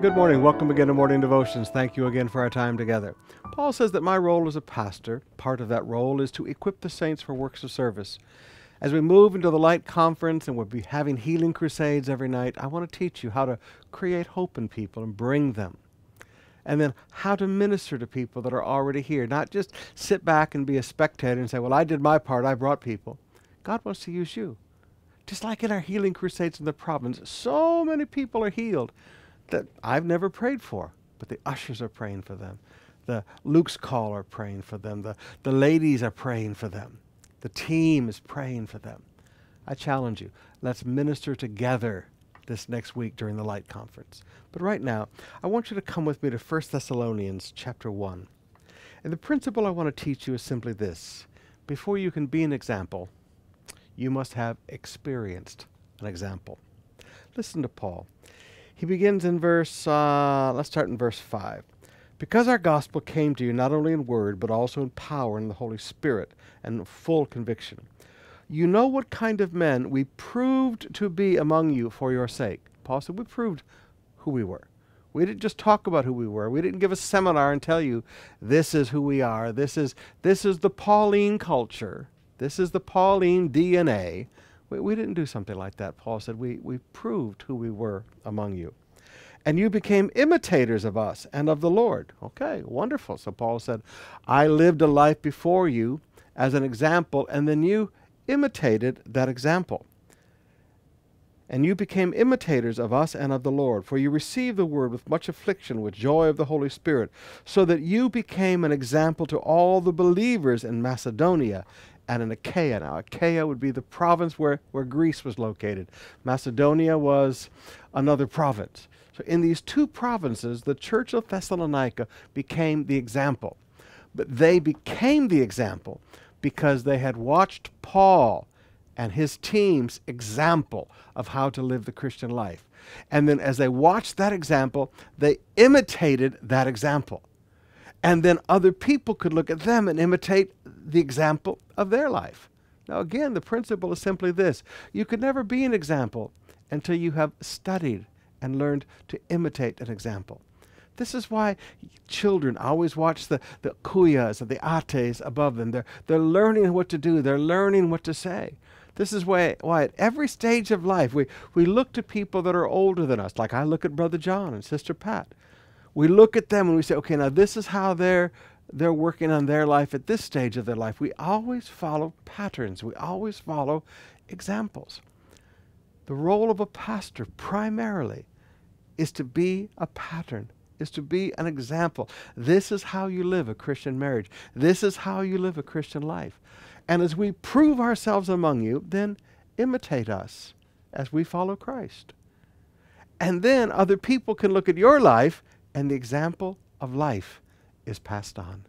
Good morning. Welcome again to Morning Devotions. Thank you again for our time together. Paul says that my role as a pastor, part of that role is to equip the saints for works of service. As we move into the Light Conference and we'll be having healing crusades every night, I want to teach you how to create hope in people and bring them. And then how to minister to people that are already here. Not just sit back and be a spectator and say, Well, I did my part, I brought people. God wants to use you. Just like in our healing crusades in the province, so many people are healed that I've never prayed for, but the ushers are praying for them. The Luke's call are praying for them. The, the ladies are praying for them. The team is praying for them. I challenge you, let's minister together this next week during the Light Conference. But right now, I want you to come with me to 1 Thessalonians chapter 1. And the principle I want to teach you is simply this. Before you can be an example, you must have experienced an example. Listen to Paul. He begins in verse, uh, let's start in verse 5. Because our gospel came to you not only in word, but also in power and the Holy Spirit and full conviction. You know what kind of men we proved to be among you for your sake. Paul said, We proved who we were. We didn't just talk about who we were. We didn't give a seminar and tell you this is who we are. This is this is the Pauline culture. This is the Pauline DNA. We, we didn't do something like that. Paul said, we, we proved who we were among you. And you became imitators of us and of the Lord. Okay, wonderful. So Paul said, I lived a life before you as an example, and then you imitated that example. And you became imitators of us and of the Lord, for you received the word with much affliction, with joy of the Holy Spirit, so that you became an example to all the believers in Macedonia and in Achaia. Now, Achaia would be the province where, where Greece was located. Macedonia was another province. So, in these two provinces, the church of Thessalonica became the example. But they became the example because they had watched Paul and his team's example of how to live the Christian life. And then, as they watched that example, they imitated that example. And then other people could look at them and imitate the example of their life. Now, again, the principle is simply this you could never be an example until you have studied and learned to imitate an example. This is why children always watch the, the kuyas or the ates above them. They're, they're learning what to do, they're learning what to say. This is why, why at every stage of life we, we look to people that are older than us, like I look at Brother John and Sister Pat. We look at them and we say, okay, now this is how they're they're working on their life at this stage of their life. We always follow patterns, we always follow examples. The role of a pastor primarily is to be a pattern, is to be an example. This is how you live a Christian marriage. This is how you live a Christian life. And as we prove ourselves among you, then imitate us as we follow Christ. And then other people can look at your life and the example of life is passed on.